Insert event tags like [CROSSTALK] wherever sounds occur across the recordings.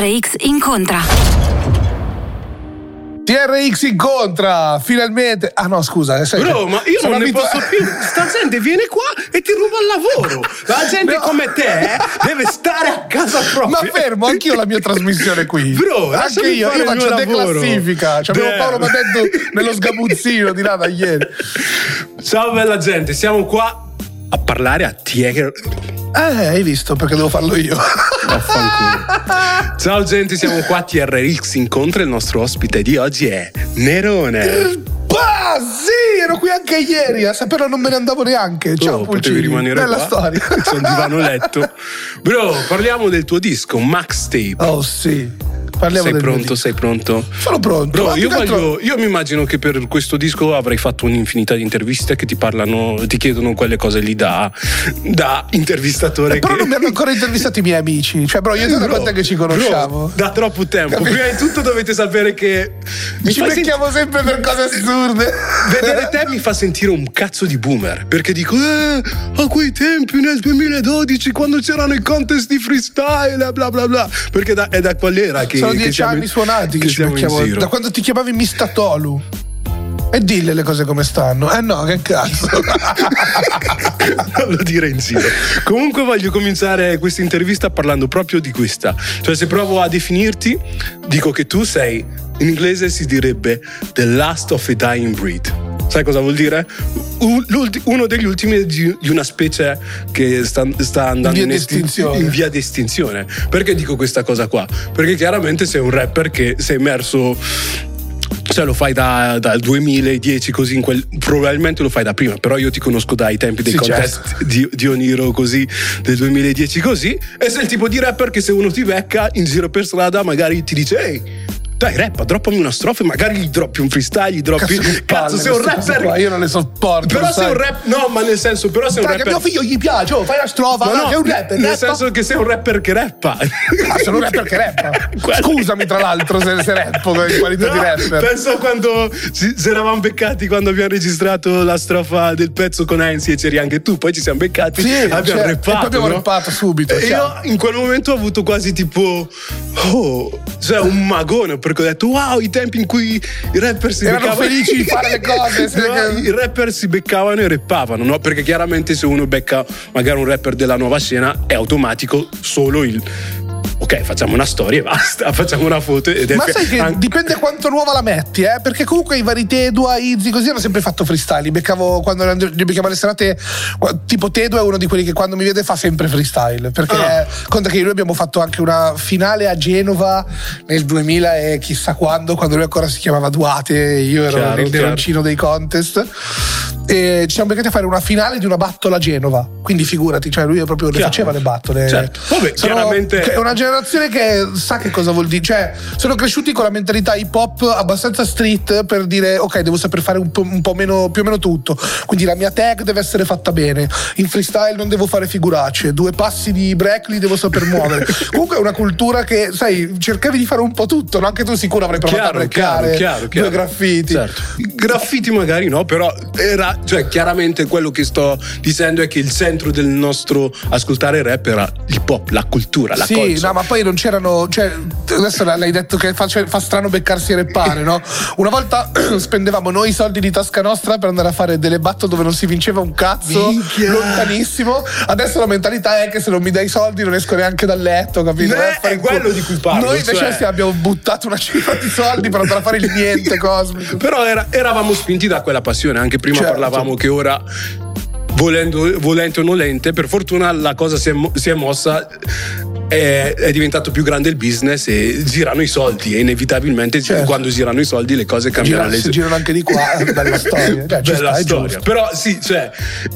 TRX incontra. TRX incontra finalmente. Ah no, scusa, sai, Bro, ma io non ne abitua- posso più. Sta gente viene qua e ti ruba il lavoro. La gente come te eh, deve stare a casa proprio. Ma fermo, anch'io la mia trasmissione qui. Bro, anche io, io faccio declassifica. C'avevo Damn. Paolo Madeddu nello sgabuzzino di là da ieri. Ciao bella gente, siamo qua a parlare a Tiger. Eh, hai visto perché devo farlo io. Ciao gente, siamo qua a TRX incontra il nostro ospite di oggi è Nerone. Bah, sì, ero qui anche ieri, a saperlo non me ne andavo neanche. Ciao, Oh, potevi rimanere Bella qua storia. sul divano letto. [LAUGHS] Bro, parliamo del tuo disco, Max Tape. Oh sì. Parliamo sei mio pronto, sei pronto? Sono pronto. Bro, io, altro- voglio, io mi immagino che per questo disco avrai fatto un'infinità di interviste che ti parlano, ti chiedono quelle cose lì da, da intervistatore. Eh, Però che- non mi hanno ancora intervistato i miei amici. Cioè, bro, io Bro, quant'è che ci conosciamo? bro, da troppo tempo. Capito? Prima di tutto dovete sapere che. Mi ci becchiamo sempre per cose assurde. Vedere te mi fa sentire un cazzo di boomer perché dico eh, a quei tempi nel 2012 quando c'erano i contest di freestyle bla bla bla perché da- è da quell'era che Sono che dieci siamo anni suonati che, ci siamo in becchiamo. Da quando ti chiamavi Mistatolu. E dille le cose come stanno. Eh no, che cazzo. non [LAUGHS] lo dire in giro. Comunque voglio cominciare questa intervista parlando proprio di questa. Cioè se provo a definirti, dico che tu sei, in inglese si direbbe the last of a dying breed. Sai cosa vuol dire? Uno degli ultimi di una specie che sta, sta andando via esti- estinzione. in via di estinzione. Perché dico questa cosa qua? Perché chiaramente sei un rapper che sei immerso cioè lo fai da- dal 2010 così in quel, probabilmente lo fai da prima però io ti conosco dai tempi dei Sì, contest certo. di, di Oniro così del 2010 così e sei il tipo di rapper che se uno ti becca in giro per strada magari ti dice ehi dai rappa droppami una strofa e magari gli droppi un freestyle gli droppi Cazzo, cazzo sei un rapper qua, io non le sopporto. però sei un rap no ma nel senso però sei un Dai, che rapper mio figlio gli piace, oh, fai la strofa, No, no, è un rapper. nel rappa. senso che sei un rapper che rappa Ah, sono un rapper che rappa. [LAUGHS] Scusami, tra l'altro, se, se rappo in qualità No, di rapper. Penso quando ci, ci eravamo beccati quando abbiamo registrato la strofa del pezzo con Enzi e c'eri anche tu, poi ci siamo beccati, Sì, abbiamo cioè, rappato. abbiamo no? rappato subito, E io in quel momento ho avuto quasi tipo, oh, cioè un magone, perché ho detto, wow, i tempi in cui i rapper si Erano beccavano. felici di fare le [LAUGHS] cose, se- No, I rapper si beccavano e rappavano, no? Perché chiaramente se uno becca magari un rapper della nuova scena è automatico solo il. Ok, facciamo una storia e basta, [LAUGHS] facciamo una foto ed è Ma sai che anche- dipende quanto nuova la metti, eh? Perché comunque i vari Tedua, Izzy, così hanno sempre fatto freestyle. Li beccavo quando li beccavo alle serate. Tipo Tedua è uno di quelli che quando mi vede fa sempre freestyle. Perché Ah. conta che noi abbiamo fatto anche una finale a Genova nel 2000 e chissà quando, quando lui ancora si chiamava Duate, io ero Chiaro, il chiaro. neroncino dei contest. E ci siamo beccati a fare una finale di una battola a Genova. Quindi figurati, cioè lui proprio le Chiaro. faceva le battole. Certo. Vabbè, Sono- chiaramente- È una generazione che sa che cosa vuol dire. Cioè, sono cresciuti con la mentalità hip hop abbastanza street per dire ok, devo saper fare un po', un po' meno, più o meno tutto. Quindi la mia tag deve essere fatta bene. In freestyle non devo fare figuracce. Due passi di break li devo saper muovere. [LAUGHS] Comunque è una cultura che, sai, cercavi di fare un po' tutto. No? Anche tu sicuro avrai provato a Chiaro, breccare chiaro, chiaro, chiaro. due graffiti. Certo. Graffiti magari no, però era, cioè chiaramente quello che sto dicendo è che il centro del nostro ascoltare rap era il pop, la cultura, la sì, culture. no, ma poi non c'erano. Cioè, adesso l'hai detto che fa, cioè, fa strano beccarsi e reppare, no? Una volta [CLEARS THROAT] spendevamo noi i soldi di tasca nostra per andare a fare delle battle dove non si vinceva un cazzo, Minchia. lontanissimo. Adesso la mentalità è che se non mi dai i soldi non esco neanche dal letto, capito? Eh, fare è quello di cui parlo, Noi invece cioè- abbiamo buttato una cifra di soldi per andare a fare il niente cosmico. Però era- eravamo spinti da quella passione, anche prima Certo. parlavamo che ora volendo, volente o nolente, per fortuna la cosa si è, mo- si è mossa. È, è diventato più grande il business e girano i soldi e inevitabilmente Certo. quando girano i soldi le cose cambiano. Gira- si girano anche di qua, bella [LAUGHS] storia. Cioè, ci Bella storia. Però sì, cioè.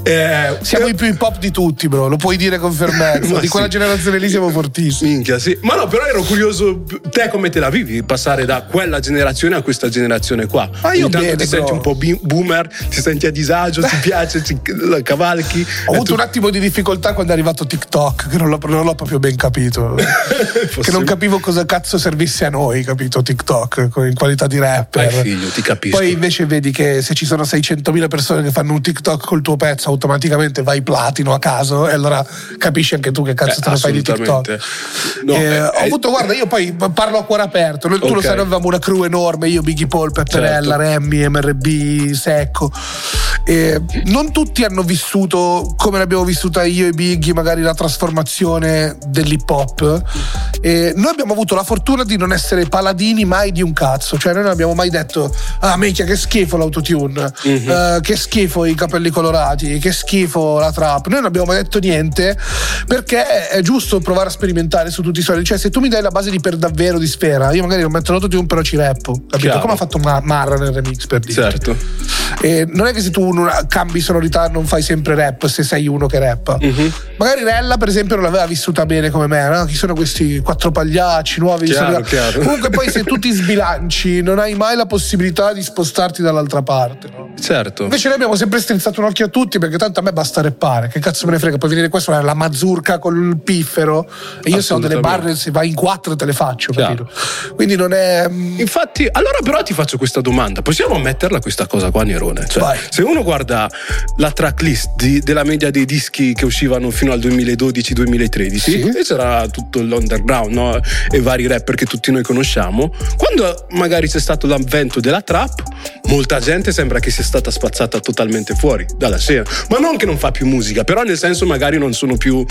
eh, Siamo i più hip hop di tutti, bro. Lo puoi dire con fermezza. [LAUGHS] Di quella sì. generazione lì siamo [LAUGHS] fortissimi. Minchia, sì. Ma no, però ero curioso, te come te la vivi passare da quella generazione a questa generazione qua? Ma io Ogni tanto bene, ti senti bro. un po' boomer, ti senti a disagio, ti piace, ti cavalchi. Ho avuto tu- un attimo di difficoltà quando è arrivato TikTok, che non l'ho, non l'ho proprio ben capito. [LAUGHS] che non capivo cosa cazzo servisse a noi, capito? TikTok, in qualità di rapper. Vai, figlio, ti capisco. Poi invece vedi che se ci sono 600.000 persone che fanno un TikTok col tuo pezzo, automaticamente vai platino a caso e allora capisci anche tu che cazzo Eh, te ne fai di. TikTok. No, Eh, eh, ho avuto, guarda, io poi parlo a cuore aperto. Noi- Tu lo sai, noi avevamo una crew enorme, io, Biggie Paul, Pepperella, Certo. Remmy, MRB, Secco. E non tutti hanno vissuto come l'abbiamo vissuta io e Biggie, magari la trasformazione dell'hip hop. Noi abbiamo avuto la fortuna di non essere paladini mai di un cazzo. Cioè, noi non abbiamo mai detto: Ah, minchia, che schifo l'autotune, Mhm. eh, che schifo i capelli colorati, che schifo la trap. Noi non abbiamo mai detto niente perché è giusto provare a sperimentare su tutti i soldi. Cioè, se tu mi dai la base di per davvero di sfera, io magari non metto l'autotune, però ci rappo. Capito? Chiaro. Come ha fatto Ma- Marra nel remix per dire. Certo. E non è che se tu non- cambi sonorità non fai sempre rap se sei uno che rappa. Mhm. Magari Rella, per esempio, non l'aveva vissuta bene come me. No? Chi sono questi quattro pagliacci nuovi? Chiaro, chiaro. Comunque, poi se tu ti [LAUGHS] sbilanci, non hai mai la possibilità di spostarti dall'altra parte. no? Certo. Invece noi abbiamo sempre strizzato un occhio a tutti perché tanto a me basta reppare. Che cazzo me ne frega? Poi venire qua suonare la mazurka col piffero e io se ho delle barre, se vai in quattro te le faccio, capito? Quindi non è. mm, Infatti, allora però ti faccio questa domanda. Possiamo metterla questa cosa qua, Nerone? Cioè, se uno guarda la tracklist di- della media dei dischi che uscivano fino al 2012-2013, Sì. e c'era tutto l'underground no? e vari rapper che tutti noi conosciamo, quando magari c'è stato l'avvento della trap, molta gente sembra che sia stata spazzata totalmente fuori dalla scena. Ma non che non fa più musica, però nel senso magari non sono più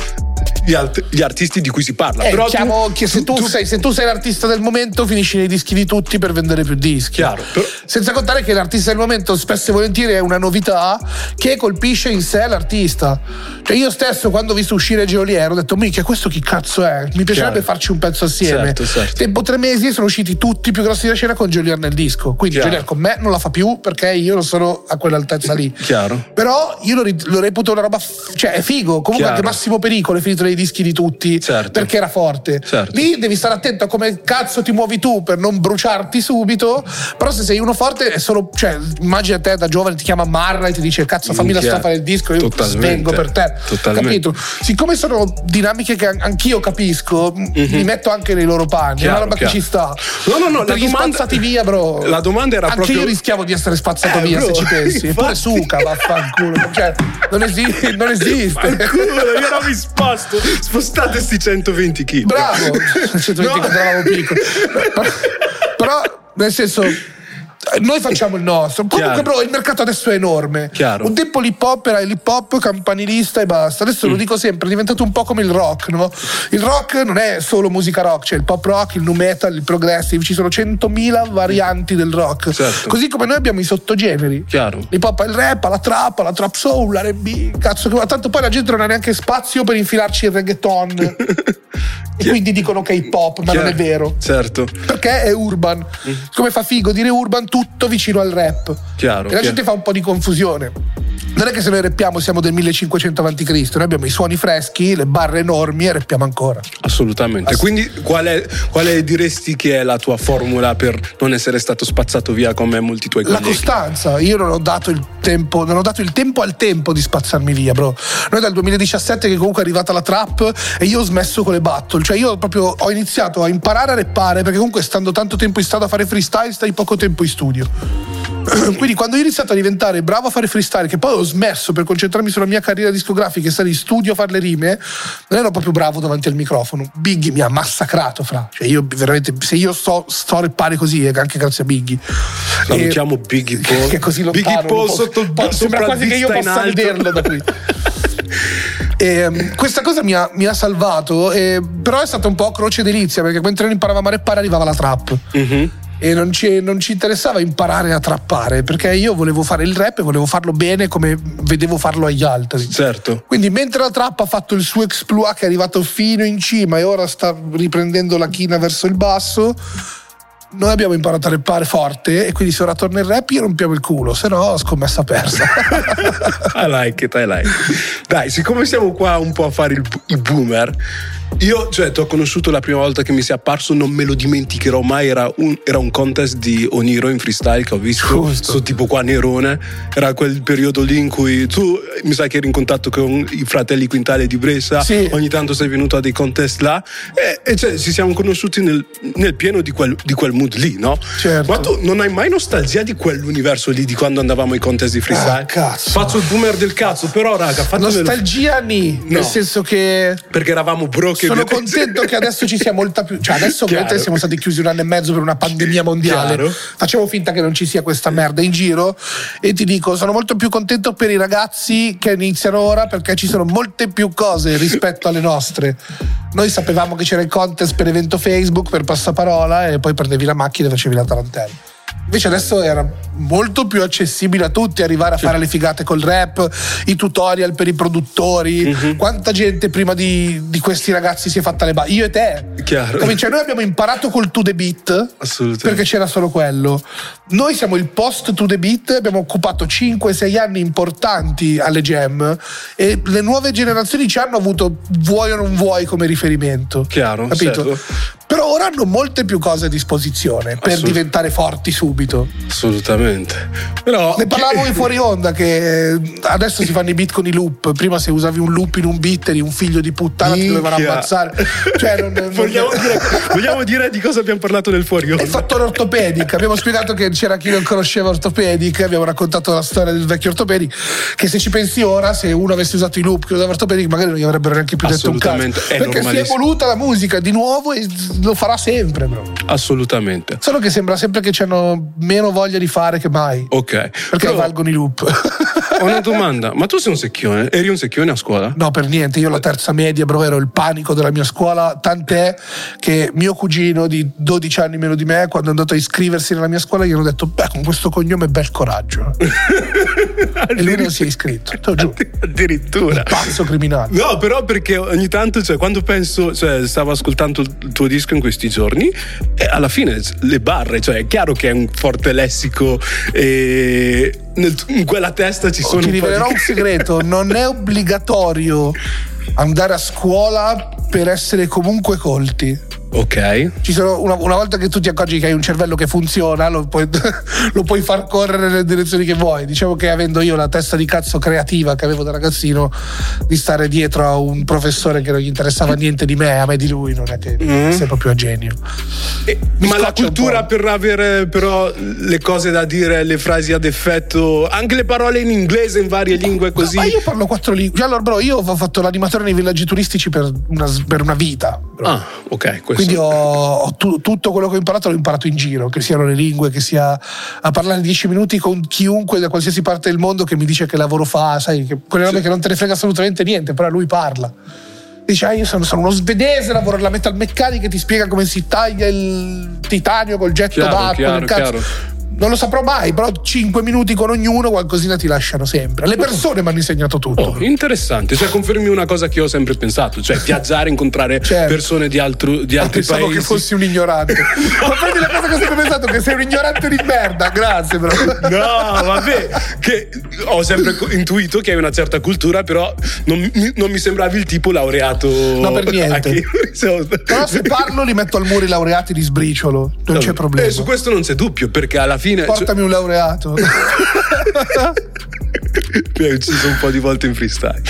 gli, alt- gli artisti di cui si parla. Eh, però diciamo che se tu, sei, se tu sei l'artista del momento, finisci nei dischi di tutti per vendere più dischi. Chiaro, però- Senza contare che l'artista del momento spesso e volentieri è una novità che colpisce in sé l'artista. Cioè, io stesso, quando ho visto uscire Geolier, ho detto: Mica, questo chi cazzo è? Mi piacerebbe Chiaro. farci un pezzo assieme. Certo, certo. Tempo tre mesi sono usciti tutti i più grossi della scena con Geolier nel disco. Quindi Chiaro. Geolier con me non la fa più perché io non sono a quell'altezza lì. Chiaro. Però io lo, lo reputo una roba. f- cioè, è figo. Comunque anche Massimo Pericolo è finito nei dischi di tutti Certo. perché era forte. Certo. Lì devi stare attento a come cazzo ti muovi tu per non bruciarti subito. Però se sei uno forte è solo. Cioè, immagina te da giovane ti chiama Marra e ti dice cazzo fammi la strofa del disco, io Totalmente. svengo per te. Totalmente. Capito? Siccome sono dinamiche che an- anch'io capisco, m- mi metto anche nei loro panni. è. Chiaro, una roba chiaro. che ci sta. No, no, no, Per la gli domanda- spazzati via, bro. La domanda era anche proprio- io rischiavo di essere spazzato Eh, via bro, se ci pensi. Eppure suca, vaffanculo. Cioè, non, esi- non [LAUGHS] esiste. Fanculo, io non mi [LAUGHS] sposto. Spostate sti 120 kg. Bravo, 120 [LAUGHS] No. quando eravamo piccoli. Però, nel senso, Noi facciamo il nostro. Comunque, Chiaro. bro, il mercato adesso è enorme. Chiaro. Un tempo l'hip hop era l'hip hop campanilista e basta. Adesso Mm. lo dico sempre, è diventato un po' come il rock, no? Il rock non è solo musica rock, c'è il pop rock, il nu metal, il progressive, ci sono 100.000 varianti del rock. Certo. Così come noi abbiamo i sottogeneri. Chiaro. L'hip hop è il rap, la trap, la trap soul, l'R&B, cazzo. Tanto poi la gente non ha neanche spazio per infilarci il reggaeton. [LAUGHS] e quindi dicono che è hip hop, ma non è Chiaro. vero. Certo. Perché è urban. Come fa figo dire urban tutto vicino al rap. Chiaro, e la chiaro. gente fa un po' di confusione. Non è che se noi rappiamo siamo del 1500 a.C., noi abbiamo i suoni freschi, le barre enormi e rappiamo ancora. Assolutamente. Quindi, qual è, quale diresti che è la tua formula per non essere stato spazzato via come molti tuoi La colleghi? costanza, io non ho dato il tempo, non ho dato il tempo al tempo di spazzarmi via, bro. Noi dal 2017 che comunque è arrivata la trap e io ho smesso con le battle, cioè io proprio ho iniziato a imparare a rappare perché comunque stando tanto tempo in strada a fare freestyle stai poco tempo in studio. [CLEARS THROAT] Quindi quando io ho iniziato a diventare bravo a fare freestyle, che poi ho smesso per concentrarmi sulla mia carriera discografica e stare in studio a fare le rime, non ero proprio bravo davanti al microfono. Biggie mi ha massacrato, fra. Cioè io veramente, se io sto, sto a rappare così è anche grazie a Biggie. Salutiamo Biggie [LAUGHS] Paul. Che così lontano. Biggie Paul posso- sotto il poi Sembra quasi che io possa vederlo da qui. [LAUGHS] Ehm, questa cosa mi ha, mi ha salvato, eh, però è stata un po' croce delizia perché mentre imparavamo a rappare arrivava la trap. Mhm. E non ci, non ci interessava imparare a trappare perché io volevo fare il rap e volevo farlo bene come vedevo farlo agli altri. Certo. Quindi mentre la trap ha fatto il suo exploit che è arrivato fino in cima e ora sta riprendendo la china verso il basso, noi abbiamo imparato a rappare forte e quindi se ora torna il rap io rompiamo il culo, se no scommessa persa. [LAUGHS] I like it, I like it. Dai, siccome siamo qua un po' a fare il, il boomer, io, cioè, ti ho conosciuto la prima volta che mi sei apparso, non me lo dimenticherò mai. Era un, era un contest di Oniro in freestyle che ho visto, Giusto. tipo qua Nerone. Era quel periodo lì in cui tu mi sa che eri in contatto con i fratelli Quintale di Brescia. Sì. Ogni tanto sei venuto a dei contest là. E, e cioè, ci siamo conosciuti nel, nel pieno di quel, di quel mood lì, no? Certo. Ma tu non hai mai nostalgia di quell'universo lì di quando andavamo ai contest di freestyle? Ah, cazzo. Faccio il boomer del cazzo, però raga, fatemelo. Nostalgia ni, No. nel senso che Perché eravamo bro che sono contento che adesso ci sia molta più. Cioè, adesso [LAUGHS] ovviamente siamo stati chiusi un anno e mezzo per una pandemia mondiale. Chiaro. Facciamo finta che non ci sia questa merda in giro. E ti dico, sono molto più contento per i ragazzi che iniziano ora perché ci sono molte più cose rispetto alle nostre. Noi sapevamo che c'era il contest per evento Facebook, per passaparola, e poi prendevi la macchina e facevi la tarantella. Invece adesso era molto più accessibile a tutti arrivare a fare le figate col rap, i tutorial per i produttori. Mhm. Quanta gente prima di, di questi ragazzi si è fatta le ba- Io e te. Chiaro. Come, cioè, noi abbiamo imparato col to the beat Assolutamente. perché c'era solo quello. Noi siamo il post to the beat, abbiamo occupato 5-6 anni importanti alle jam e le nuove generazioni ci hanno avuto vuoi o non vuoi come riferimento. Chiaro, capito? certo. Però ora hanno molte più cose a disposizione per Assolut- diventare forti subito. Assolutamente. Però Ne parlavamo in fuori onda che eh, adesso si fanno i beat con i loop. Prima se usavi un loop in un beat eri un figlio di puttana, ti dovevano Minchia. ammazzare. Cioè, non- non- vogliamo, dire, vogliamo dire di cosa abbiamo parlato nel fuori È il onda? fattore ortopedic. Abbiamo spiegato che c'era chi non conosceva ortopedic, abbiamo raccontato la storia del vecchio ortopedic. Che se ci pensi ora, se uno avesse usato i loop che usava ortopedic, magari non gli avrebbero neanche più detto un cazzo. Perché si è evoluta la musica di nuovo e lo farà sempre, bro. Assolutamente. Solo che sembra sempre che hanno meno voglia di fare che mai. Ok. Perché Però valgono i loop. Ho una domanda. Ma tu sei un secchione? Eri un secchione a scuola? No, per niente. Io la terza media, bro, ero il panico della mia scuola. Tant'è che mio cugino di 12 anni meno di me, quando è andato a iscriversi nella mia scuola, gli hanno detto: Beh, con questo cognome bel coraggio. [LAUGHS] e lui non si è iscritto. Te giuro. Addirittura. Pazzo criminale. No, però perché ogni tanto, cioè, quando penso, cioè, stavo ascoltando il tuo disco in questi giorni, e alla fine le barre, cioè, è chiaro che è un forte lessico e nel- in quella testa ci sono Ti rivelerò di... un [LAUGHS] segreto: non è obbligatorio andare a scuola per essere comunque colti. Ok. Ci sono, una, una volta che tu ti accorgi che hai un cervello che funziona, lo puoi, [LAUGHS] lo puoi far correre nelle direzioni che vuoi. Diciamo che avendo io la testa di cazzo creativa che avevo da ragazzino, di stare dietro a un professore che non gli interessava niente di me, a me di lui, non è che sei proprio a genio. E- ma la cultura per avere però le cose da dire, le frasi ad effetto, anche le parole in inglese in varie lingue così. Ma io parlo quattro lingue. Allora, bro, io ho fatto l'animatore nei villaggi turistici per una, per una vita. bro. Ah, ok, questo Quindi ho, ho tu- tutto quello che ho imparato l'ho imparato in giro, che siano le lingue, che sia a parlare 10 minuti con chiunque da qualsiasi parte del mondo che mi dice che lavoro fa, sai, che, quelle robe che non te ne frega assolutamente niente, però lui parla. Dice, ah, io sono, sono uno svedese, lavoro alla metalmeccanica e ti spiega come si taglia il titanio col getto Chiaro, d'acqua. chiaro, chiaro. Non lo saprò mai, però 5 minuti con ognuno qualcosina ti lasciano sempre. Le persone mi hanno insegnato tutto. Oh, interessante, cioè confermi una cosa che io ho sempre pensato, cioè [LAUGHS] viaggiare, incontrare Certo. persone di, altro- di altri pensavo paesi. che fossi un ignorante. [LAUGHS] Ma prendi la cosa che ho sempre pensato che sei un ignorante di merda. Grazie, però. No, vabbè, che ho sempre intuito che hai una certa cultura, però non, mi- non mi sembravi il tipo laureato. No, per niente. [LAUGHS] Però se parlo li metto al muro i laureati di sbriciolo. Non c'è problema. Eh, su questo non c'è dubbio, perché alla fine. Portami un laureato. [LAUGHS] Mi hai ucciso un po' di volte in freestyle.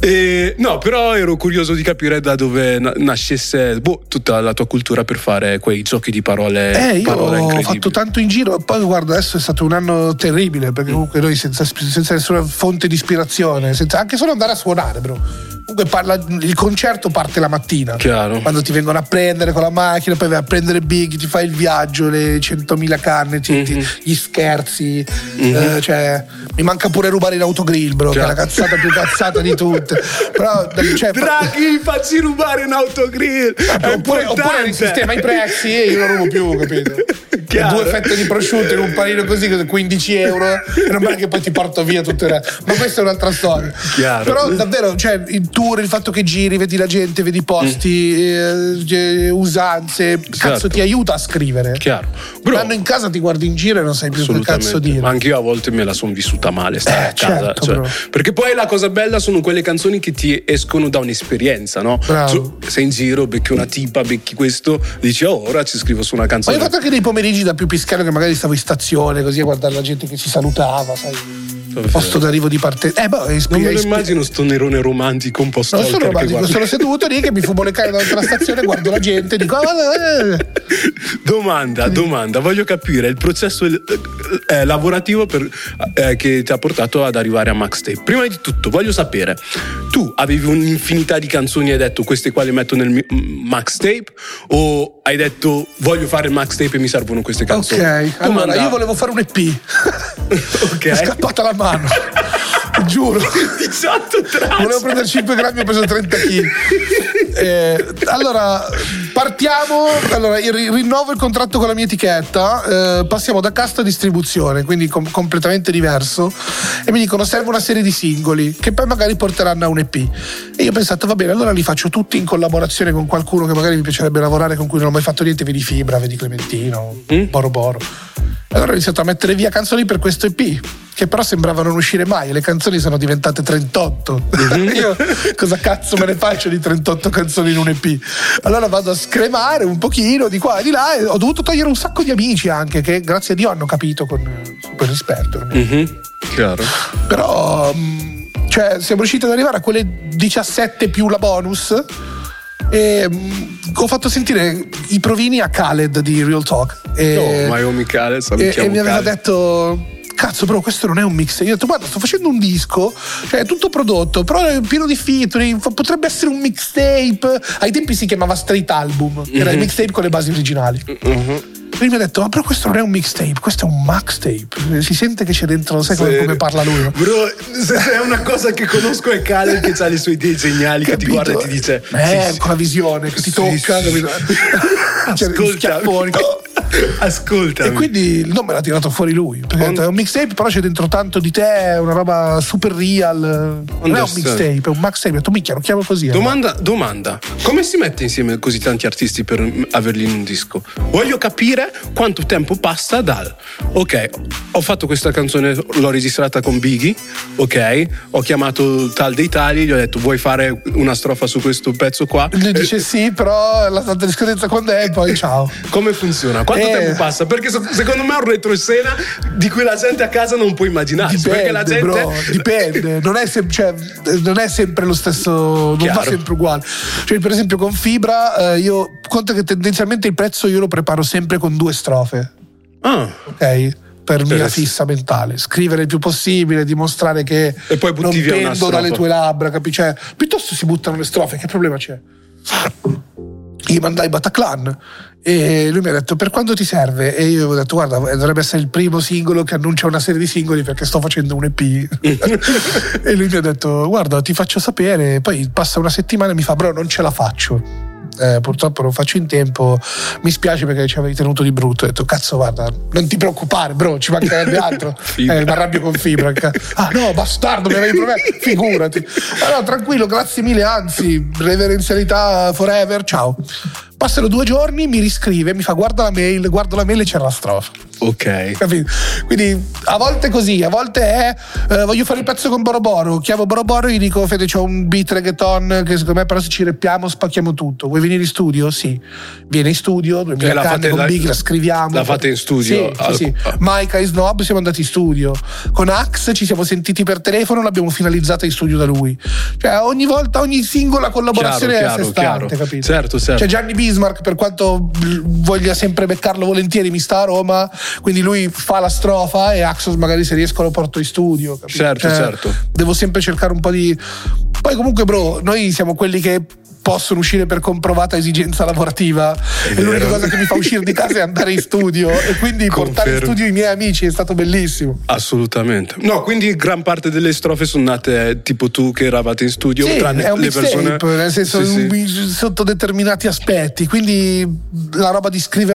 E, no, però ero curioso di capire da dove na- nascesse boh, tutta la tua cultura per fare quei giochi di parole. Eh, io parole ho fatto tanto in giro. Poi, guarda, adesso è stato un anno terribile perché comunque noi senza, senza nessuna fonte di ispirazione, senza anche solo andare a suonare, bro. Comunque parla- il concerto parte la mattina. Chiaro. Quando ti vengono a prendere con la macchina, poi vai a prendere Big, ti fai il viaggio, le 100.000 canne, ti- ti- Mhm. gli scherzi. eh, cioè, mi manca pure rubare in autogrill, bro, che è la Chiaro. cazzata più cazzata di tutte. Però, cioè, Draghi, facci rubare un autogrill! Oppure, oppure risistema i prezzi e io non rubo più, capito? [LAUGHS] Chiaro. Due fette di prosciutto in un panino così, 15 euro, e non è che poi ti porto via tutto il resto. Ma questa è un'altra storia. Chiaro. Però davvero, cioè, il tour, il fatto che giri, vedi la gente, vedi i posti, eh, eh, usanze, cazzo Certo. ti aiuta a scrivere. Chiaro. Bro, Quando in casa ti guardi in giro e non sai più che cazzo dire. Ma anche io a volte me la sono vissuta male stare Eh, a casa. certo, cioè, perché poi la cosa bella sono quelle canzoni che ti escono da un'esperienza, no? Bravo. Sei in giro, becchi una tipa, becchi questo, dici oh, ora ci scrivo su una Ma canzone. io ho fatto anche dei pomeriggi da più piscare che magari stavo in stazione così a guardare la gente che ci salutava, sai. Posto d'arrivo di partenza. Eh, boh, hai non me lo immagino sto nerone romantico un po' Non stalker sono romantico, guarda- sono seduto lì che mi fumo le canne davanti alla stazione, guardo la gente e dico. "Ah, eh, eh". Domanda, domanda, voglio capire il processo eh, eh, lavorativo per- eh, che ti ha portato ad arrivare a Max Tape. Prima di tutto, voglio sapere, tu avevi un'infinità di canzoni e hai detto queste qua le metto nel mi- mm, Max Tape o hai detto voglio fare il Max Tape e mi servono queste canzoni? Ok, allora Domanda- io volevo fare un EP. [LAUGHS] Ok. È scappata la mano. [LAUGHS] Giuro. 18 tracce. Volevo prendere 5 grammi, ho preso 30 kg. [LAUGHS] Eh, allora, partiamo. Allora, rinnovo il contratto con la mia etichetta. eh, passiamo da casta a distribuzione, quindi com- completamente diverso. E mi dicono: serve una serie di singoli che poi magari porteranno a un EP. E io ho pensato: va bene, allora li faccio tutti in collaborazione con qualcuno che magari mi piacerebbe lavorare, con cui non ho mai fatto niente. Vedi Fibra, vedi Clementino, Boro Boro. Allora ho iniziato a mettere via canzoni per questo EP, che però sembravano non uscire mai. Le canzoni sono diventate 38. [LAUGHS] Io cosa cazzo me ne faccio di 38 canzoni in un EP? Allora vado a scremare un pochino di qua e di là e ho dovuto togliere un sacco di amici anche, che grazie a Dio hanno capito con super rispetto. Mhm, Chiaro. Però mh, cioè, siamo riusciti ad arrivare a quelle 17 più la bonus. E mh, ho fatto sentire i provini a Khaled di Real Talk. E, Oh, ma io Michele, e, salutiamo e mi aveva Khaled. detto. Cazzo, però questo non è un mix. Io ho detto, guarda, sto facendo un disco, cioè è tutto prodotto, però è pieno di featuring. Potrebbe essere un mixtape. Ai tempi si chiamava Street Album, che era il mixtape con le basi originali. Lui mi ha detto, ma però questo non è un mixtape, questo è un maxtape. Si sente che c'è dentro, sai come, come parla lui? no? Bro, se c'è una cosa che conosco è Khaled che ha le sue idee geniali, che ti guarda e ti dice... Eh, sì, sì. con la visione che ti Sì, tocca, sì. capito? [LAUGHS] Cioè, Ascolta, schiaffoni. [LAUGHS] ascolta. E quindi il nome l'ha tirato fuori lui. Detto, è un mixtape, però c'è dentro tanto di te, una roba super real. Non è un mixtape, è un maxtape. Ho detto, minchia, lo chiamo così. eh." Domanda, domanda, come si mette insieme così tanti artisti per averli in un disco? Voglio capire quanto tempo passa dal ok, ho fatto questa canzone, l'ho registrata con Biggie, ok, ho chiamato tal dei tali, gli ho detto vuoi fare una strofa su questo pezzo qua? Lui dice sì, però la data di scadenza quando è, e poi ciao. Come funziona? Quanto Eh. tempo passa? Perché so- secondo me è un retroscena di cui la gente a casa non può immaginarsi. perché la Dipende, gente. bro, dipende. Non è, sem- cioè, non è sempre lo stesso, non va Chiaro. sempre uguale. Cioè, per esempio, con Fibra, eh, io conto che tendenzialmente il pezzo io lo preparo sempre con due strofe. Ah, ok? Per mia fissa mentale, scrivere il più possibile, dimostrare che E poi non pendo dalle tue labbra, capi? Cioè, piuttosto si buttano le strofe, che problema c'è? gli mandai Bataclan e lui mi ha detto per quando ti serve? E io ho detto guarda dovrebbe essere il primo singolo che annuncia una serie di singoli perché sto facendo un EP [LAUGHS] e lui mi ha detto guarda ti faccio sapere poi passa una settimana e mi fa bro non ce la faccio. Eh, purtroppo non faccio in tempo. Mi spiace perché ci avevi tenuto di brutto. Ho detto cazzo guarda non ti preoccupare bro ci mancherebbe altro. [LAUGHS] Eh, mi arrabbio con fibra ah no bastardo mi avevi problemi [LAUGHS] figurati. Allora tranquillo grazie mille anzi reverenzialità forever ciao Passano due giorni, mi riscrive, mi fa guarda la mail, guardo la mail e c'era la strofa. Ok. Capito? Quindi a volte è così, a volte è eh, voglio fare il pezzo con Boroboro, chiamo Boroboro e gli dico Fede c'ho un beat reggaeton che secondo me però se ci reppiamo spacchiamo tutto. Vuoi venire in studio? Sì. Viene in studio, due Cioè, la fate- con la- Big, la scriviamo. la fate in studio? Sì, sì, sì. Ah. Mike e Snob siamo andati in studio. Con Axe ci siamo sentiti per telefono, l'abbiamo finalizzata in studio da lui. Cioè ogni volta, ogni singola collaborazione Chiaro, è a sé stante, chiaro. capito? Certo, certo. Cioè Gianni Bismarck, per quanto voglia sempre beccarlo volentieri, mi sta a Roma, quindi lui fa la strofa e Axos magari se riesco lo porto in studio. capito? Certo, certo. Devo sempre cercare un po' di... Poi comunque bro, noi siamo quelli che possono uscire per comprovata esigenza lavorativa e l'unica vero. cosa che mi fa uscire di casa è andare in studio e quindi portare in Confermo. studio i miei amici è stato bellissimo. Assolutamente. No, quindi gran parte delle strofe sono nate eh, tipo tu che eravate in studio, Sì, tranne è un le persone. nel senso Sì, sì. sotto determinati aspetti, quindi la roba di scrivere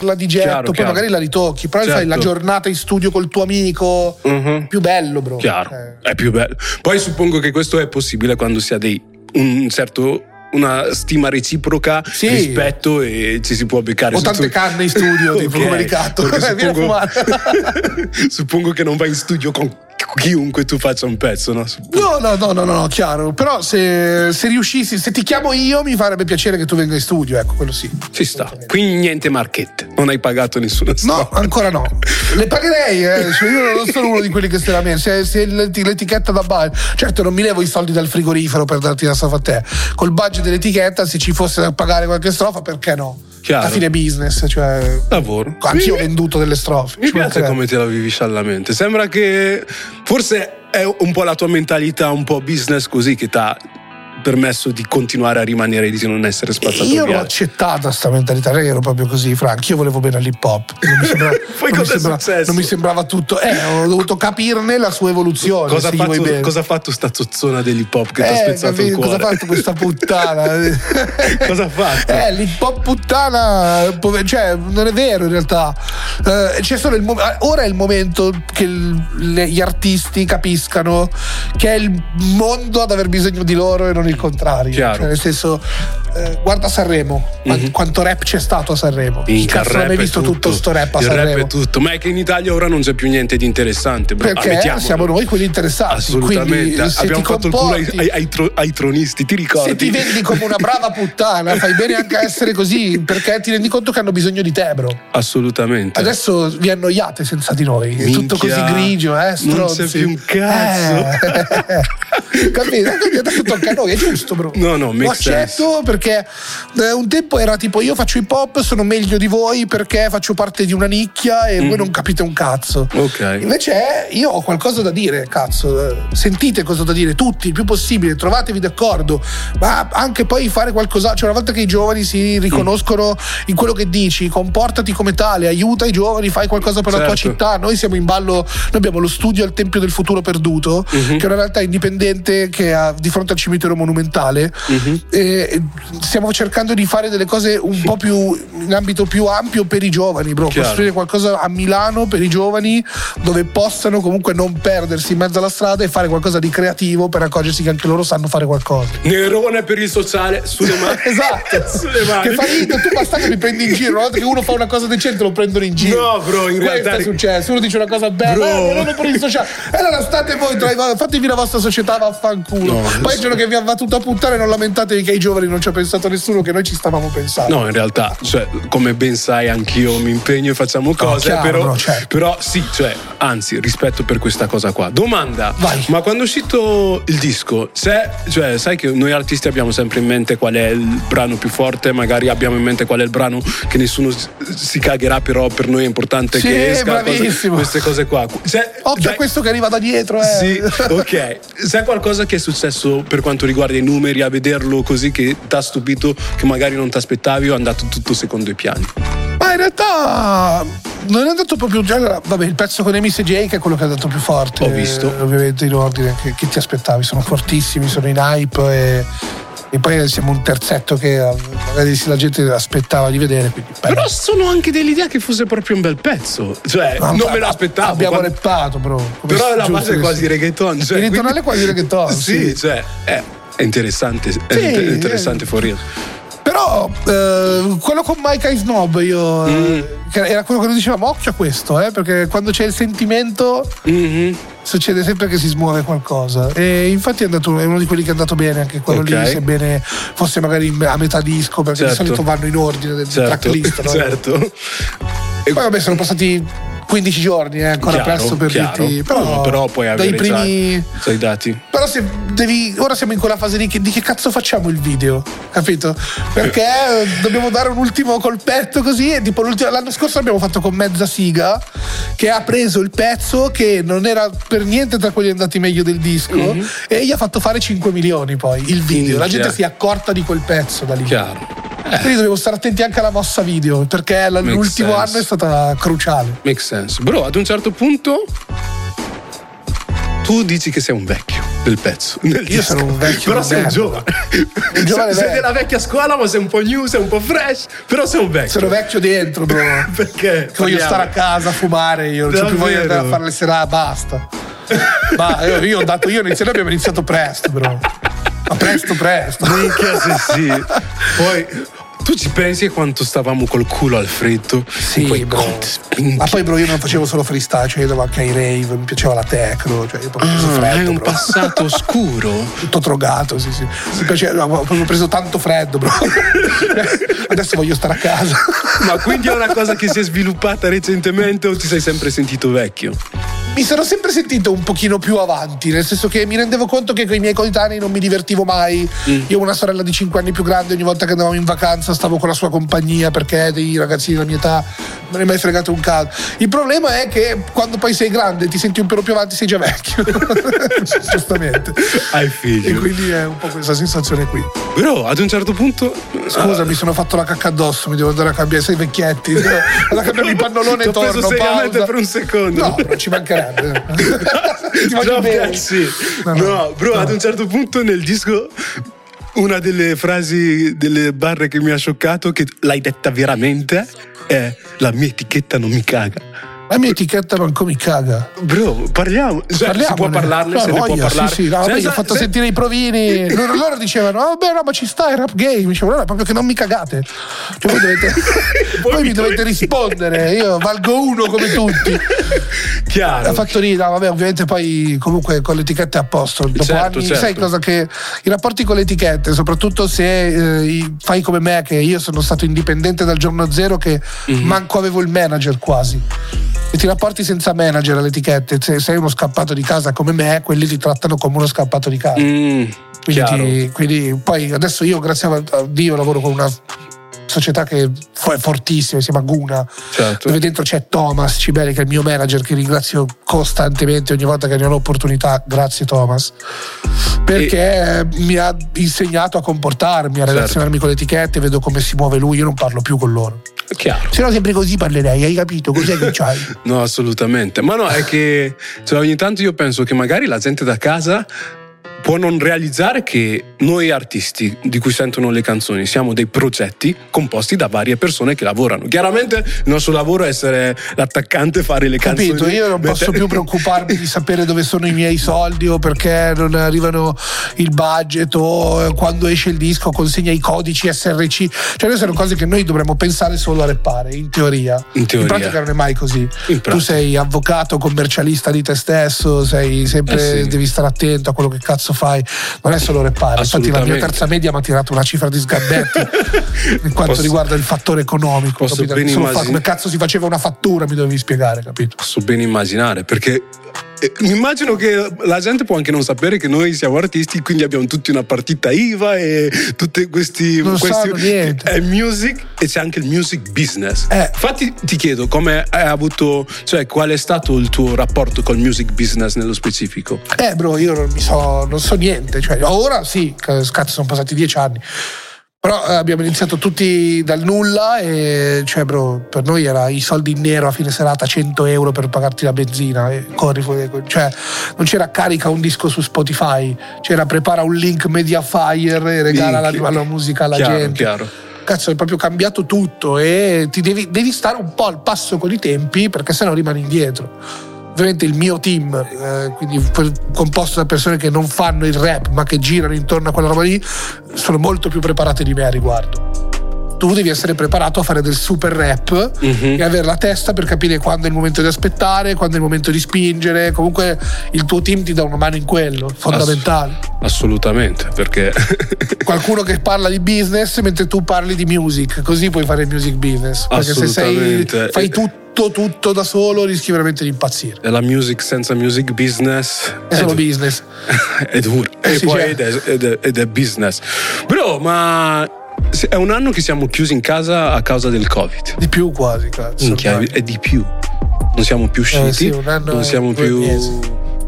La di getto, Chiaro, poi chiaro. magari la ritocchi, però Certo. fai la giornata in studio col tuo amico, Mhm. più bello, bro. Chiaro, Eh. è più bello. Poi suppongo che questo è possibile quando si ha dei, un certo una stima reciproca, Sì. rispetto e ci si può beccare Ho tante canne in studio, tipo, Ok, come ricatto. [LAUGHS] suppongo, [LAUGHS] suppongo che non vai in studio con chiunque tu faccia un pezzo, no? No, no, no, no, no, chiaro. Però se, se riuscissi, se ti chiamo io, mi farebbe piacere che tu venga in studio, ecco, quello sì. Ci sta. Quindi niente marchette, non hai pagato nessuna No, strofa. ancora no. Le pagherei, eh. Cioè, io non sono uno di quelli che se la Se, se l'et- l'etichetta da bar, certo non mi levo i soldi dal frigorifero per darti la strofa a te. Col budget dell'etichetta, se ci fosse da pagare qualche strofa, perché no? Chiaro. A fine business, cioè. Lavoro. Anch'io ho venduto delle strofe. Mi piace mancherebbe. come te la vivi sciallamente. Sembra che forse è un po' la tua mentalità, un po' business così che ti ha permesso di continuare a rimanere di non essere spazzato Io l'ho via. accettata sta mentalità, che ero proprio così, Frank. Io volevo bene all'hip hop. Non mi sembrava, [LAUGHS] Poi non mi cosa è sembrava- successo? non mi sembrava tutto. Eh, ho dovuto capirne la sua evoluzione. Cosa ha, fatto, cosa ha fatto sta zozzona dell'hip hop che ti ha Eh, spezzato capito? il cuore? Cosa ha fatto questa puttana? [LAUGHS] Cosa ha fatto? Eh, l'hip hop puttana, cioè, non è vero in realtà. Eh, c'è solo il mom- ora è il momento che gli artisti capiscano che è il mondo ad aver bisogno di loro e non il contrario. Cioè, nel senso, eh, guarda Sanremo, quant- quanto rap c'è stato a Sanremo. Minchia, il cazzo non hai visto tutto, sto rap a il Sanremo? rap è tutto. Ma è che in Italia ora non c'è più niente di interessante. bro. Perché Ammettiamolo. siamo noi quelli interessati. Assolutamente. Quindi, Abbiamo fatto il culo ai, comporti- ai- ai tro- ai tronisti, ti ricordi? Se ti vendi come una brava puttana, [LAUGHS] fai bene anche a essere così, perché ti rendi conto che hanno bisogno di te, bro. Assolutamente. Adesso vi annoiate senza di noi, è tutto Minchia, così grigio, eh? non stronzi. c'è più un cazzo. Eh. [LAUGHS] Capito? Quindi adesso tocca a noi, giusto, bro. No, no, Lo accetto perché eh, un tempo era tipo io faccio hip hop, sono meglio di voi perché faccio parte di una nicchia e voi non capite un cazzo. Mm. Ok. Invece io ho qualcosa da dire, cazzo. eh, Sentite cosa da dire, tutti, il più possibile, trovatevi d'accordo, ma anche poi fare qualcosa. Cioè, una volta che i giovani si riconoscono in quello che dici, comportati come tale, aiuta i giovani, fai qualcosa per la tua Certo. città. Noi siamo in ballo, noi abbiamo lo studio al Tempio del Futuro Perduto, Mhm. che è una realtà indipendente che ha di fronte al cimitero monumentale. Mhm. E stiamo cercando di fare delle cose un po' più in ambito più ampio per i giovani, bro. Chiaro. Costruire qualcosa a Milano per i giovani dove possano comunque non perdersi in mezzo alla strada e fare qualcosa di creativo per accorgersi che anche loro sanno fare qualcosa. Nerone per il sociale sulle mani. [LAUGHS] Esatto, [LAUGHS] sulle mani. che fa ridere, tu basta che mi prendi in giro, una volta che uno fa una cosa decente lo prendono in giro. No, bro, in Questo realtà- è successo, uno dice una cosa bella, Bro. eh, non per il sociale. E allora state voi, tra i- fatevi la vostra società, vaffanculo. No, Poi il giorno che vi ha battuto a puttane non lamentatevi che ai giovani non ci ha pensato nessuno, che noi ci stavamo pensando. No, in realtà, cioè, come ben sai, anch'io mi impegno e facciamo cose, chiaro, però, no, certo. però sì, cioè, anzi, rispetto per questa cosa qua. Domanda, Vai. ma quando è uscito il disco, se, cioè, sai che noi artisti abbiamo sempre in mente qual è il brano più forte, magari abbiamo in mente qual è il brano che nessuno si cagherà, però per noi è importante Sì, che esca, cose- queste cose qua. Se- Occhio a dai- questo che arriva da dietro, eh. Sì, ok. Sai qualcosa che è successo per quanto riguarda i numeri, a vederlo così che ti ha stupito, che magari non ti aspettavi o è andato tutto secondo i piani? Ma in realtà non è andato proprio già. Vabbè, il pezzo con Emis e Jay che è quello che è andato più forte. Ho visto. eh, ovviamente in ordine. Che, che ti aspettavi? Sono fortissimi, sono in hype e. E poi siamo un terzetto che eh, magari la gente aspettava di vedere. Quindi. Però sono anche dell'idea che fosse proprio un bel pezzo. Cioè, No, non ma- me lo aspettavo. Abbiamo quando- reppato, bro. Però la base è quasi reggaeton. Cioè, Il ritornale è quasi reggaeton, [LAUGHS] Sì, sì. cioè, è, è interessante. È Sì, interessante eh. for real. Però eh, quello con Mike I Snob io che era quello che noi dicevamo occhio a questo, eh, perché quando c'è il sentimento Mhm. succede sempre che si smuove qualcosa. E infatti è, andato, è uno di quelli che è andato bene, anche quello Ok. lì, sebbene fosse magari a metà disco, perché Certo. di solito vanno in ordine del Certo, tracklist. no? [LAUGHS] certo. Poi vabbè, sono passati 15 giorni, è ancora Chiaro, presto per chiaro. dirti. Però, No, però puoi dai avere primi. già i dati. Però se devi. Ora siamo in quella fase lì che di che cazzo facciamo il video? Capito? Perché eh, dobbiamo dare un ultimo colpetto così. E tipo l'anno scorso abbiamo fatto con mezza siga che ha preso il pezzo che non era per niente tra quelli andati meglio del disco. E gli ha fatto fare 5 milioni poi il video. La gente si è accorta di quel pezzo da lì. Chiaro. Quindi dobbiamo stare attenti anche alla mossa video. Perché Makes l'ultimo anno è stata cruciale. Make sense. Bro, ad un certo punto tu dici che sei un vecchio del pezzo. Io disco. sono un vecchio Però sei un giovane. Un giovane sei, della vecchia scuola, ma sei un po' new, sei un po' fresh. Però sei un vecchio. Sono vecchio dentro, bro. [LAUGHS] Perché? Che voglio stare a casa a fumare io, non c'ho più voglia di andare a fare le serate, basta. Ma io, io ho dato, io iniziato, abbiamo iniziato presto, bro. Ma presto, presto. Minchia se sì. [LAUGHS] Poi tu ci pensi a quanto stavamo col culo al freddo? Sì, Quei bro. Ma poi, bro, io non facevo solo freestyle, cioè io andavo anche ai rave, mi piaceva la techno, cioè io proprio Ah, freddo. hai un bro. passato [LAUGHS] oscuro. Tutto drogato, sì, sì. Mi piaceva, ho preso tanto freddo, bro. [LAUGHS] Adesso voglio stare a casa. Ma quindi è una cosa che si è sviluppata recentemente o ti sei sempre sentito vecchio? Mi sono sempre sentito un pochino più avanti, nel senso che mi rendevo conto che con i miei coetanei non mi divertivo mai. Io ho una sorella di 5 anni più grande, ogni volta che andavamo in vacanza stavo con la sua compagnia perché dei ragazzini della mia età non è mai fregato un cazzo. Il problema è che quando poi sei grande ti senti un pelo più avanti sei già vecchio. [LAUGHS] Giustamente. Hai E figlio. quindi è un po' questa sensazione qui. Però ad un certo punto. Scusa, mi sono fatto la cacca addosso, mi devo andare a cambiare, sei vecchietti. Vado a cambiarmi il pannolone e torno. seriamente pausa. per un secondo. No, non ci mancherebbe. [LAUGHS] Ti voglio No, bene. sì. No, No, no. bro, ad un certo punto nel disco. Una delle frasi, delle barre che mi ha scioccato, che l'hai detta veramente, è la mia etichetta non mi caga. La mia etichetta manco mi caga. Bro, parliamo. Cioè, si può parlarne, No, se ne può voglia, parlare. Sì, sì, no, vabbè, io ho fatto se- sentire i provini. [LAUGHS] Loro, loro dicevano: Oh, beh, no, ma ci sta, è rap game. Dicevano: No, è proprio che non mi cagate. Cioè, [LAUGHS] voi, dovete, voi mi dovete rispondere. Io valgo uno come tutti. [LAUGHS] Chiaro. Ha fatto lì, no, vabbè, ovviamente poi comunque con le etichette a posto. Dopo Certo, anni, certo. sai cosa che i rapporti con le etichette, soprattutto se eh, fai come me, che io sono stato indipendente dal giorno zero, che Mhm. manco avevo il manager quasi. E ti rapporti senza manager alle etichette. Se sei uno scappato di casa come me, quelli ti trattano come uno scappato di casa. Mm, Quindi, ti- quindi poi adesso io, grazie a Dio, lavoro con una società che è fortissima, si chiama Guna, Certo. dove dentro c'è Thomas Cibeli che è il mio manager che ringrazio costantemente ogni volta che ne ho l'opportunità grazie Thomas perché mi ha insegnato a comportarmi a Certo. relazionarmi con le etichette vedo come si muove lui io non parlo più con loro Chiaro. se no sempre così parlerei hai capito cos'è che c'hai [LAUGHS] No, assolutamente. Ma no, è che cioè, ogni tanto io penso che magari la gente da casa può non realizzare che noi artisti di cui sentono le canzoni siamo dei progetti composti da varie persone che lavorano. Chiaramente il nostro lavoro è essere l'attaccante, fare le canzoni. Capito, io non posso più preoccuparmi di sapere dove sono i miei soldi o perché non arrivano il budget o quando esce il disco consegna i codici SRC. Cioè, queste sono cose che noi dovremmo pensare solo a rappare, in teoria. In teoria. pratica non è mai così. In Tu sei avvocato, commercialista di te stesso, sei sempre, Eh sì. devi stare attento a quello che cazzo fai. Non è solo rappare. Infatti la mia terza media mi ha tirato una cifra di sgambetti [LAUGHS] in quanto Posso- riguarda il fattore economico. posso capito? ben Solo fa- immagin- come cazzo si faceva una fattura, mi dovevi spiegare, capito? Posso ben immaginare perché mi immagino che la gente può anche non sapere che noi siamo artisti, quindi abbiamo tutti una partita IVA e tutti questi. Non questi sanno niente. È music e c'è anche il music business. Eh. Infatti ti chiedo come hai avuto, cioè qual è stato il tuo rapporto col music business nello specifico? Eh, bro, io non, mi so, non so niente. Cioè, ora sì, cazzo, sono passati dieci anni. Però eh, abbiamo iniziato tutti dal nulla e, cioè, bro, per noi era i soldi in nero a fine serata, 100 euro per pagarti la benzina. E corri fuori. Cioè, non c'era carica un disco su Spotify, c'era prepara un link Mediafire e regala la, la musica alla chiaro, gente. Chiaro. Cazzo, è proprio cambiato tutto e ti devi, devi stare un po' al passo con i tempi perché sennò rimani indietro. Ovviamente il mio team, eh, quindi composto da persone che non fanno il rap ma che girano intorno a quella roba lì, sono molto più preparate di me a riguardo. Tu devi essere preparato a fare del super rap Mhm. e avere la testa per capire quando è il momento di aspettare, quando è il momento di spingere. Comunque il tuo team ti dà una mano in quello, fondamentale. Assolutamente, perché [LAUGHS] qualcuno che parla di business mentre tu parli di music, così puoi fare il music business. Perché se sei, fai tutto, tutto da solo, rischi veramente di impazzire. la music senza music business È solo business. [LAUGHS] è duro. Eh e sì, poi ed, è, ed è- ed è business. Bro, ma è un anno che siamo chiusi in casa a causa del Covid. Di più quasi, cazzo. Minchia, ormai. è di più. Non siamo più usciti, Eh sì, un anno non siamo più mesi.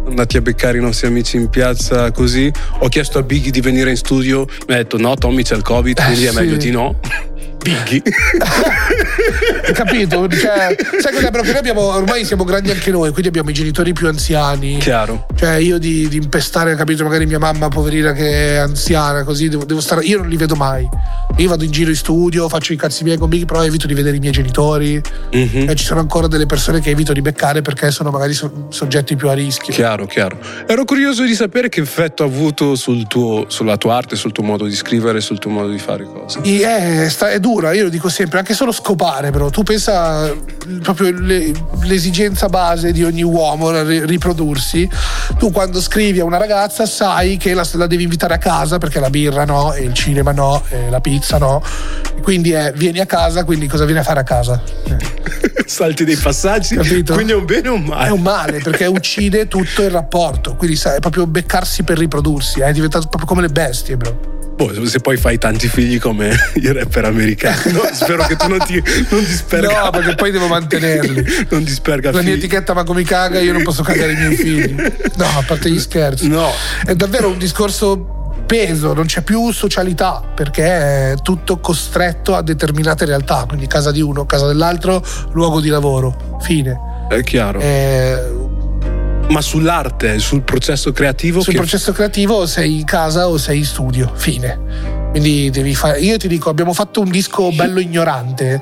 andati a beccare i nostri amici in piazza così. Ho chiesto a Biggie di venire in studio, mi ha detto no, Tommy c'è il Covid, quindi è Eh sì. meglio di no. [LAUGHS] Hai [LAUGHS] capito? Cioè, sai cos'è? Però che noi abbiamo, ormai siamo grandi anche noi, quindi abbiamo i genitori più anziani. Chiaro. Cioè, io di, di impestare, capito? Magari mia mamma, poverina, che è anziana, così devo, devo stare. Io non li vedo mai. Io vado in giro in studio, faccio i cazzi miei con Big, però evito di vedere i miei genitori. Mhm. E ci sono ancora delle persone che evito di beccare perché sono magari so- soggetti più a rischio. Chiaro, chiaro. Ero curioso di sapere che effetto ha avuto sul tuo- sulla tua arte, sul tuo modo di scrivere, sul tuo modo di fare cose. Eh, sta- è dura, io lo dico sempre, anche solo scopare, però tu pensa proprio le- l'esigenza base di ogni uomo riprodursi. Tu quando scrivi a una ragazza sai che la, la devi invitare a casa perché la birra no, e il cinema no, e la pizza no. Quindi è vieni a casa, quindi cosa vieni a fare a casa? [LAUGHS] Salti dei passaggi, Capito? quindi è un bene o un male? È un male perché ucide tutto il rapporto. Quindi sai, è proprio beccarsi per riprodursi, è diventato proprio come le bestie, bro. Boh, se poi fai tanti figli come [LAUGHS] i rapper americani, no? [LAUGHS] spero che tu non ti, non ti sperga. No, perché poi devo mantenerli. [LAUGHS] non ti sperga La mia figli. etichetta ma come caga, io non posso cagare i miei figli. No, a parte gli scherzi. No. È davvero un discorso peso, non c'è più socialità perché è tutto costretto a determinate realtà, quindi casa di uno, casa dell'altro, luogo di lavoro, fine. È chiaro. Eh, Ma sull'arte, sul processo creativo sul che processo creativo o sei in casa o sei in studio, fine. Quindi devi fare. Io ti dico, abbiamo fatto un disco bello ignorante.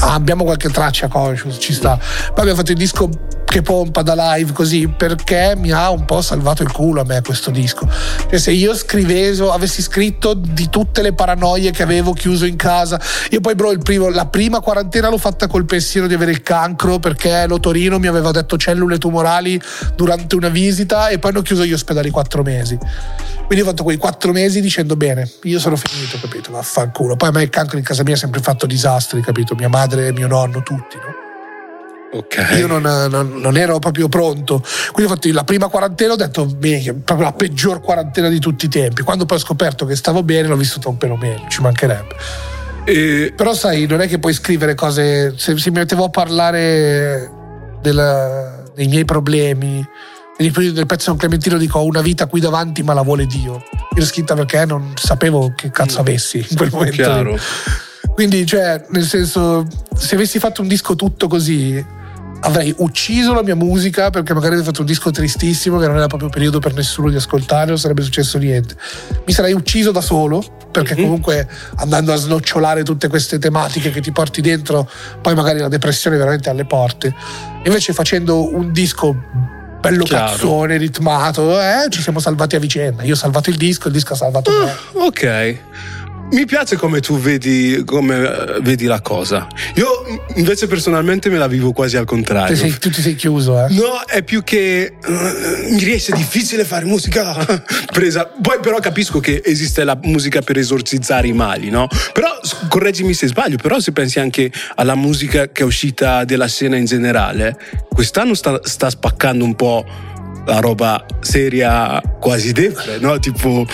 Ah, Abbiamo qualche traccia conscious, ci sta. Poi abbiamo fatto il disco che pompa da live così perché mi ha un po' salvato il culo a me questo disco. Cioè, se io scrivevo, avessi scritto di tutte le paranoie che avevo chiuso in casa, io poi, bro, primo- la prima quarantena l'ho fatta col pensiero di avere il cancro perché l'otorino mi aveva detto cellule tumorali durante una visita e poi hanno chiuso gli ospedali quattro mesi. Quindi ho fatto quei quattro mesi dicendo bene, io sono finito, capito? Vaffanculo. Poi a me il cancro in casa mia ha sempre fatto disastri, capito? Mia madre, mio nonno, tutti, no? Ok. Io non, non- non ero proprio pronto. Quindi ho fatto la prima quarantena, ho detto, "Minchia, proprio la peggior quarantena di tutti i tempi. Quando poi ho scoperto che stavo bene, l'ho vissuto un pelo meglio, ci mancherebbe. E Però sai, non è che puoi scrivere cose. Se, se mi mettevo a parlare della- dei miei problemi, nel pezzo con Clementino dico ho una vita qui davanti ma la vuole Dio. Io l'ho scritta perché non sapevo che cazzo avessi in quel momento. chiaro. Quindi, cioè, nel senso, se avessi fatto un disco tutto così, avrei ucciso la mia musica perché magari avrei fatto un disco tristissimo che non era proprio periodo per nessuno di ascoltare, non sarebbe successo niente. Mi sarei ucciso da solo perché comunque andando a snocciolare tutte queste tematiche che ti porti dentro, poi magari la depressione è veramente alle porte. Invece facendo un disco bello Chiaro. cazzone, ritmato, eh, ci siamo salvati a vicenda. Io ho salvato il disco, il disco ha salvato me. Ok. Mi piace come tu vedi, come, eh, vedi la cosa. Io invece personalmente me la vivo quasi al contrario. Sei- tu ti sei chiuso, eh. No, è più che eh, mi riesce difficile fare musica [LAUGHS] presa. Poi però capisco che esiste la musica per esorcizzare i mali, no? Però correggimi se sbaglio, però se pensi anche alla musica che è uscita della scena in generale, quest'anno sta, sta spaccando un po' la roba seria quasi depre, no? Tipo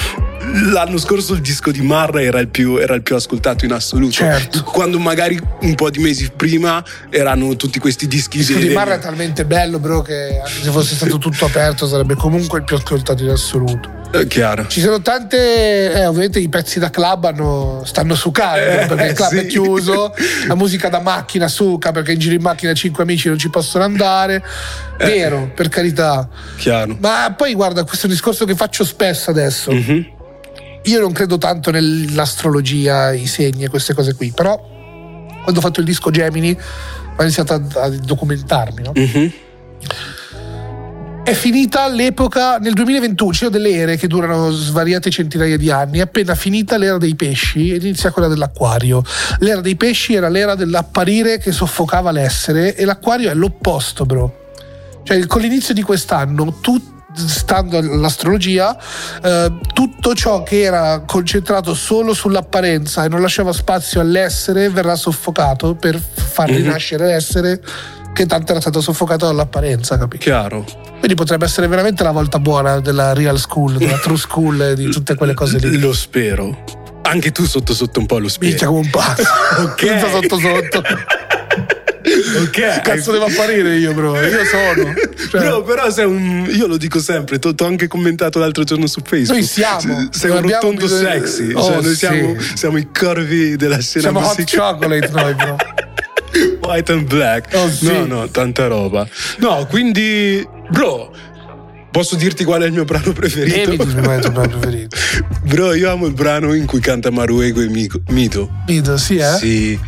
l'anno scorso il disco di Marra era il più, era il più ascoltato in assoluto. Certo. Quando magari un po' di mesi prima erano tutti questi dischi Il disco di Marra è talmente bello, bro, che anche se fosse stato tutto aperto sarebbe comunque il più ascoltato in assoluto. Eh, chiaro. Ci sono tante, eh, ovviamente i pezzi da club hanno- stanno sucando Eh, perché il club sì. è chiuso, la musica da macchina suca perché in giro in macchina cinque amici non ci possono andare. Eh. Vero, per carità. Chiaro. Ma poi guarda, questo è un discorso che faccio spesso adesso. Mhm. Io non credo tanto nell'astrologia, i segni e queste cose qui, però quando ho fatto il disco Gemini ho iniziato a, a documentarmi, no? Mhm. È finita l'epoca nel 2021, ci sono delle ere che durano svariate centinaia di anni. È appena finita l'era dei pesci ed inizia quella dell'acquario. L'era dei pesci era l'era dell'apparire che soffocava l'essere e l'acquario è l'opposto, bro. Cioè, con l'inizio di quest'anno, tu, stando all'astrologia, eh, tutto ciò che era concentrato solo sull'apparenza e non lasciava spazio all'essere verrà soffocato per far rinascere l'essere che tanto era stato soffocato dall'apparenza, capito? Chiaro. Quindi potrebbe essere veramente la volta buona della real school, della true school e di tutte quelle cose lì. Lo spero. Anche tu sotto sotto un po' lo speri. Minchia come un pazzo. [LAUGHS] Ok. Senza sotto sotto. Ok. Cazzo devo apparire io, bro. Io sono. Cioè, No, però sei un. Io lo dico sempre, ti ho anche commentato l'altro giorno su Facebook. Noi siamo. Sei Non un rotondo bisogno- sexy. Oh, cioè, noi sì. siamo, siamo i corvi della scena siamo hot musicale. chocolate noi, bro. [LAUGHS] [LAUGHS] White and black. Oh, sì. No, no, tanta roba. No, quindi. Bro. Posso dirti qual è il mio brano preferito? Devi dirmi qual è il tuo brano preferito. [LAUGHS] Bro, io amo il brano in cui canta Maruego e Mico- Mito. Mido, sì, eh? Sì.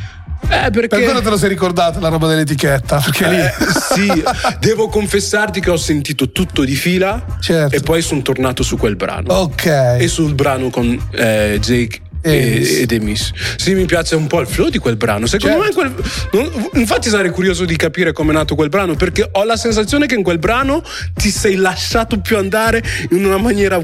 Eh, perché. Per quello te lo sei ricordato la roba dell'etichetta, perché lì. Eh, sì, [LAUGHS] devo confessarti che ho sentito tutto di fila Certo. e poi sono tornato su quel brano. Ok. E sul brano con eh, Jake E, ed Emis. Sì, mi piace un po' il flow di quel brano. Secondo Certo. me, quel, infatti, sarei curioso di capire come è nato quel brano perché ho la sensazione che in quel brano ti sei lasciato più andare in una maniera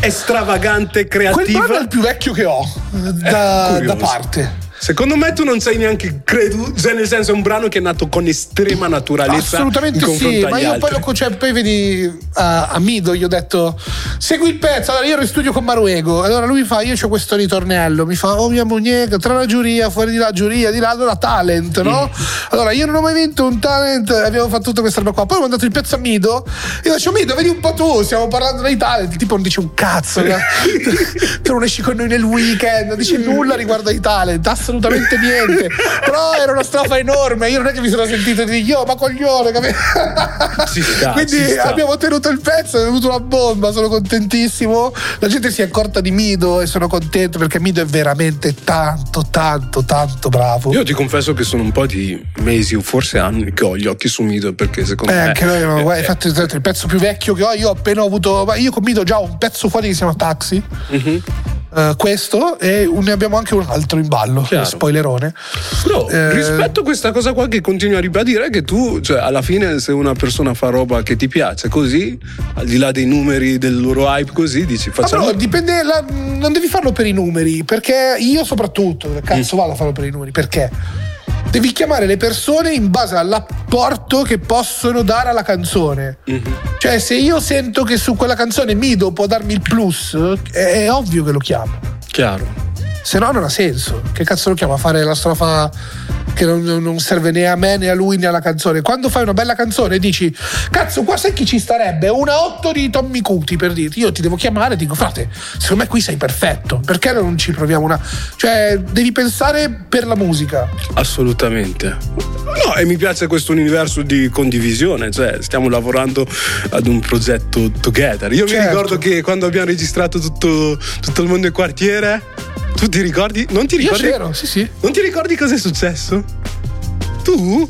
estravagante, Quel creativa. brano è il più vecchio che ho Eh, da, curioso. da parte. Secondo me tu non sei neanche credo, cioè nel senso è un brano che è nato con estrema naturalezza Assolutamente sì, ma io poi, lo, cioè, poi vedi a, a Mido, gli ho detto segui il pezzo, allora io ero in studio con Maruego, allora lui mi fa io ho questo ritornello, mi fa oh mia mugnega, tra la giuria, fuori di là, giuria, di là, allora talent, no? Mm. Allora io non ho mai vinto un talent, abbiamo fatto tutta questa roba qua, poi ho mandato il pezzo a Mido, io faccio Mido, vedi un po' tu, stiamo parlando dei talent, il tipo non dice un cazzo, no? [LAUGHS] tu non esci con noi nel weekend, non dice nulla riguardo ai talent, assolutamente niente, [LAUGHS] però era una strofa enorme, io non è che mi sono sentito di io, ma coglione, capito? [LAUGHS] Quindi abbiamo tenuto il pezzo, è venuto una bomba, sono contentissimo. La gente si è accorta di Mido e sono contento perché Mido è veramente tanto, tanto, tanto bravo. Io ti confesso che sono un po' di mesi o forse anni che ho gli occhi su Mido perché secondo Eh, me anche noi, eh, guarda, eh, il pezzo più vecchio che ho, io ho appena avuto. Io con Mido già ho un pezzo fuori che si chiama Taxi. Mhm. Eh, questo e ne abbiamo anche un altro in ballo. Chiaro. Spoilerone. No, Eh, rispetto a questa cosa qua che continui a ribadire che tu, cioè, alla fine, se una persona fa roba che ti piace così, al di là dei numeri del loro hype, così dici facciamo. però dipende, la- non devi farlo per i numeri, perché io soprattutto, dove Mm. cazzo vado a farlo per i numeri? Perché? devi chiamare le persone in base all'apporto che possono dare alla canzone. Cioè, se io sento che su quella canzone Mido può darmi il plus, è, è ovvio che lo chiamo. Chiaro. Se no, non ha senso. Che cazzo lo chiamo a fare la strofa che non, non serve né a me né a lui né alla canzone? Quando fai una bella canzone dici, cazzo, qua sai chi ci starebbe? Una 8 di Tommy Cuti per dirti. Io ti devo chiamare e dico, frate, secondo me qui sei perfetto. Perché non ci proviamo una. Cioè, devi pensare per la musica. Assolutamente. No, e mi piace questo universo di condivisione, cioè stiamo lavorando ad un progetto together. Io mi Certo. ricordo che quando abbiamo registrato tutto, tutto il mondo del quartiere, tu ti ricordi? Non ti Io ricordi? c'ero, sì, sì. Non ti ricordi cosa è successo? Tu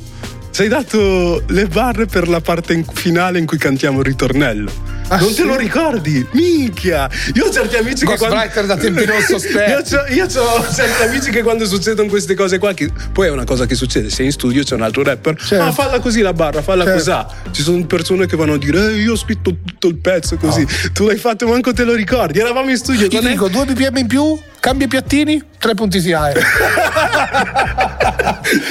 ci hai dato le barre per la parte in- finale in cui cantiamo il ritornello. Ah, non sì? te lo ricordi? Minchia! Io ho certi amici che quando. Ghostwriter da tempi non sospetti. io, io c'ho certi amici che quando succedono queste cose qua, che poi è una cosa che succede, sei in studio, c'è un altro rapper, Certo. ah falla così la barra, falla Certo. così. Ci sono persone che vanno a dire, eh, io ho scritto tutto il pezzo così, tu l'hai fatto, manco te lo ricordi. Eravamo in studio Io ti dico due BPM in più, cambia i piattini, tre punti SIAE.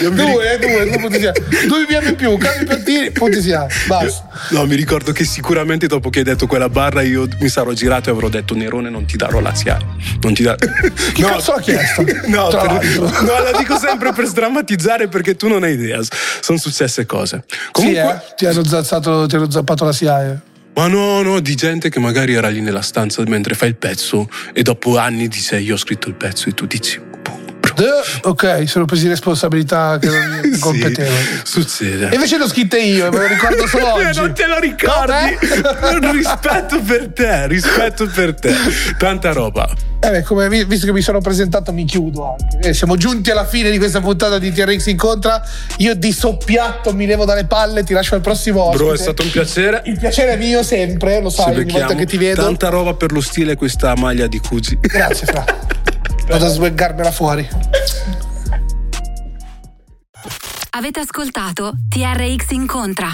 due, eh, due, due punti SIAE. Due BPM in più, cambia i piattini, punti SIAE. Basta. No, mi ricordo che sicuramente dopo che hai detto quella barra io mi sarò girato e avrò detto Nerone non ti darò la SIA. Non ti darò. [LAUGHS] Chi cazzo l'ha chiesto? [LAUGHS] No, per- no, la dico sempre per sdrammatizzare perché tu non hai idea. Sono successe cose. Sì, Comunque, eh? Ti hanno, zazzato, ti hanno zappato la SIAE. Ma no, no, di gente che magari era lì nella stanza mentre fai il pezzo e dopo anni dice io ho scritto il pezzo e tu dici. Ok, sono presi responsabilità che non [LAUGHS] Sì, competevo. succede. E invece l'ho scritta io, me lo ricordo solo [LAUGHS] Eh, oggi. non te lo ricordi? Vabbè. [LAUGHS] rispetto per te, rispetto per te. Tanta roba. Eh beh, visto che mi sono presentato, mi chiudo anche. Eh, siamo giunti alla fine di questa puntata di TRX Incontra. Io di soppiatto mi levo dalle palle, ti lascio al prossimo ospite. Bro, è stato un piacere. Il piacere è mio sempre, lo sai, ogni volta che ti vedo. Tanta roba per lo stile questa maglia di Cugi. Grazie, Fra. [LAUGHS] Vado a swaggarmela fuori. Avete ascoltato TRX Incontra.